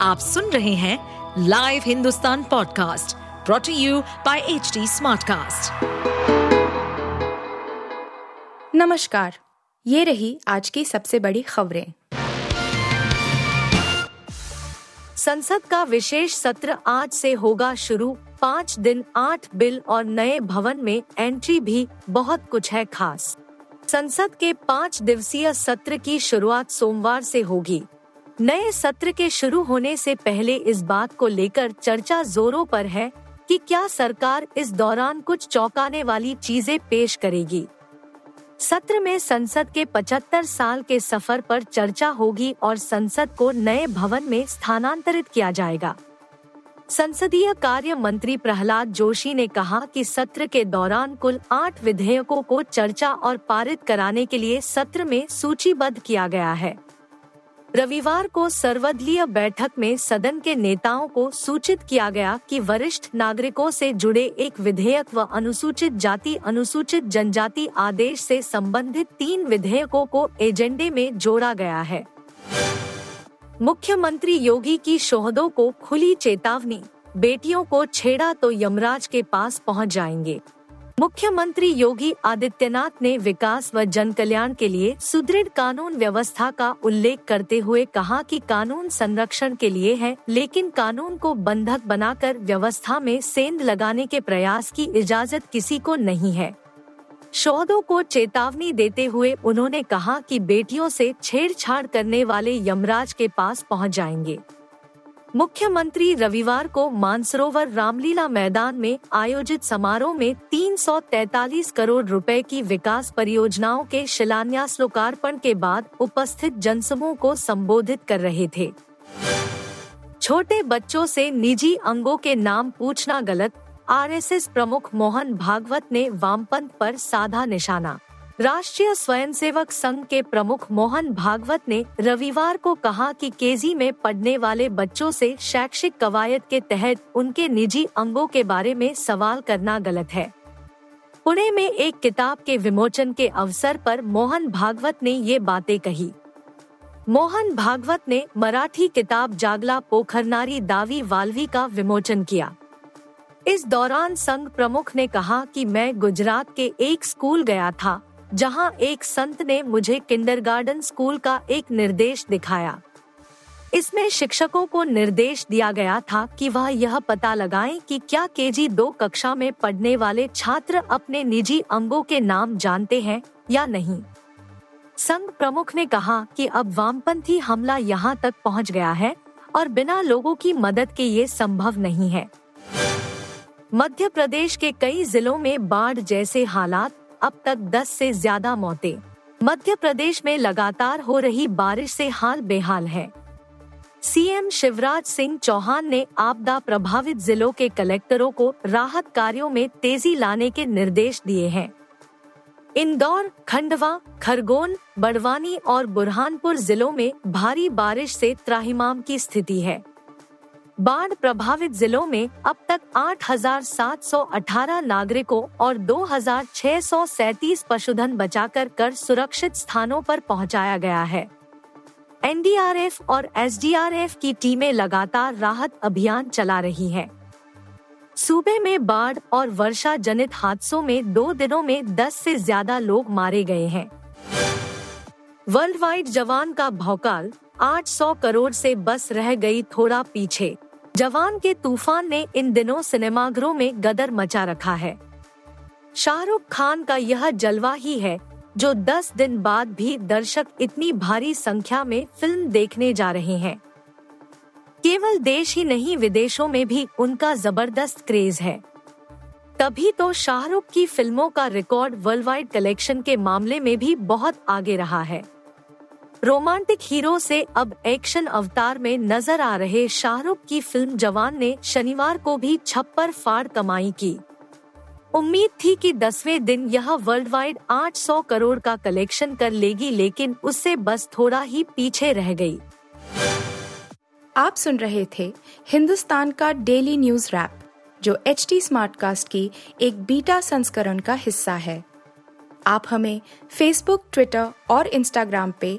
आप सुन रहे हैं live Hindustan podcast brought you by H smartcast. नमस्कार, ये रही आज की सबसे बड़ी खबरें। संसद का विशेष सत्र आज से होगा शुरू। पाँच दिन, आठ बिल और नए भवन में एंट्री भी बहुत कुछ है खास। संसद के पाँच दिवसीय सत्र की शुरुआत सोमवार से होगी। नए सत्र के शुरू होने से पहले इस बात को लेकर चर्चा जोरों पर है कि क्या सरकार इस दौरान कुछ चौंकाने वाली चीज़ें पेश करेगी। सत्र में संसद के 75 साल के सफ़र पर चर्चा होगी और संसद को नए भवन में स्थानांतरित किया जाएगा। संसदीय कार्य मंत्री प्रहलाद जोशी ने कहा कि सत्र के दौरान कुल आठ विधेयकों को चर्चा और पारित कराने के लिए सत्र में सूचीबद्ध किया गया है। रविवार को सर्वदलीय बैठक में सदन के नेताओं को सूचित किया गया कि वरिष्ठ नागरिकों से जुड़े एक विधेयक व अनुसूचित जाति, अनुसूचित जनजाति आदेश से संबंधित तीन विधेयकों को एजेंडे में जोड़ा गया है। मुख्यमंत्री योगी की शोहदों को खुली चेतावनी, बेटियों को छेड़ा तो यमराज के पास पहुँच जाएँगे। मुख्यमंत्री योगी आदित्यनाथ ने विकास व जन कल्याण के लिए सुदृढ़ कानून व्यवस्था का उल्लेख करते हुए कहा कि कानून संरक्षण के लिए है, लेकिन कानून को बंधक बनाकर व्यवस्था में सेंध लगाने के प्रयास की इजाज़त किसी को नहीं है। शोधों को चेतावनी देते हुए उन्होंने कहा कि बेटियों से छेड़छाड़ करने वाले यमराज के पास पहुँच जाएँगे। मुख्यमंत्री रविवार को मानसरोवर रामलीला मैदान में आयोजित समारोह में 343 करोड़ रुपए की विकास परियोजनाओं के शिलान्यास लोकार्पण के बाद उपस्थित जनसमूह को संबोधित कर रहे थे। छोटे बच्चों से निजी अंगों के नाम पूछना गलत, आरएसएस प्रमुख मोहन भागवत ने वामपंथ पर साधा निशाना। राष्ट्रीय स्वयंसेवक संघ के प्रमुख मोहन भागवत ने रविवार को कहा कि केजी में पढ़ने वाले बच्चों से शैक्षिक कवायद के तहत उनके निजी अंगों के बारे में सवाल करना गलत है। पुणे में एक किताब के विमोचन के अवसर पर मोहन भागवत ने ये बातें कही। मोहन भागवत ने मराठी किताब जागला पोखरनारी दावी वालवी का विमोचन किया। इस दौरान संघ प्रमुख ने कहा कि मैं गुजरात के एक स्कूल गया था जहाँ एक संत ने मुझे किंडरगार्टन स्कूल का एक निर्देश दिखाया। इसमें शिक्षकों को निर्देश दिया गया था कि वह यह पता लगाएँ कि क्या केजी दो कक्षा में पढ़ने वाले छात्र अपने निजी अंगों के नाम जानते हैं या नहीं। संघ प्रमुख ने कहा कि अब वामपंथी हमला यहाँ तक पहुँच गया है और बिना लोगों की मदद के ये संभव नहीं है। मध्य प्रदेश के कई जिलों में बाढ़ जैसे हालात अब तक 10 से ज़्यादा मौतें। मध्य प्रदेश में लगातार हो रही बारिश से हाल बेहाल है। सीएम शिवराज सिंह चौहान ने आपदा प्रभावित जिलों के कलेक्टरों को राहत कार्यों में तेज़ी लाने के निर्देश दिए हैं। इंदौर, खंडवा, खरगोन, बड़वानी और बुरहानपुर जिलों में भारी बारिश से त्राहिमाम की स्थिति है। बाढ़ प्रभावित जिलों में अब तक 8,718 नागरिकों और 2,637 पशुधन बचाकर कर सुरक्षित स्थानों पर पहुँचाया गया है। एनडीआरएफ और एसडीआरएफ की टीमें लगातार राहत अभियान चला रही हैं। सूबे में बाढ़ और वर्षा जनित हादसों में दो दिनों में 10 से ज़्यादा लोग मारे गए हैं। वर्ल्ड वाइड जवान का भौकाल 800 करोड़ से बस रह गई थोड़ा पीछे। जवान के तूफ़ान ने इन दिनों सिनेमाघरों में गदर मचा रखा है। शाहरुख खान का यह जलवा ही है, जो 10 दिन बाद भी दर्शक इतनी भारी संख्या में फ़िल्म देखने जा रहे हैं। केवल देश ही नहीं, विदेशों में भी उनका ज़बरदस्त क्रेज है। तभी तो शाहरुख की फ़िल्मों का रिकॉर्ड वर्ल्ड वाइड कलेक्शन के मामले में भी बहुत आगे रहा है। रोमांटिक हीरो से अब एक्शन अवतार में नज़र आ रहे शाहरुख की फ़िल्म जवान ने शनिवार को भी छप्पर फाड़ कमाई की उम्मीद थी कि दसवें दिन यह वर्ल्ड वाइड 800 करोड़ का कलेक्शन कर लेगी, लेकिन उससे बस थोड़ा ही पीछे रह गई। आप सुन रहे थे हिंदुस्तान का डेली न्यूज़ रैप, जो एच टी स्मार्ट कास्ट की एक बीटा संस्करण का हिस्सा है आप हमें फेसबुक ट्विटर और इंस्टाग्राम पे